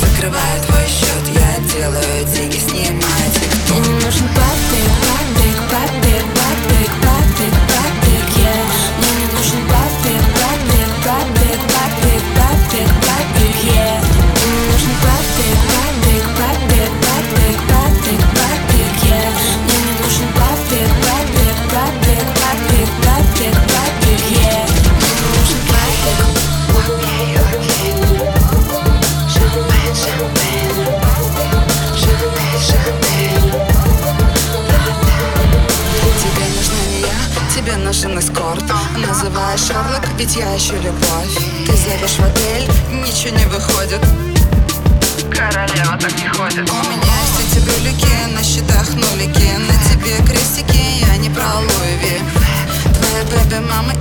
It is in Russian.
Закрывает бешеный скорт. Называешь облак, ведь я еще любовь. Ты зовешь в отель, ничего не выходит. Королева так не ходит. У меня есть эти брюлики, на счетах нулики. На тебе крестики, я не про Луи Твоя бэби, мама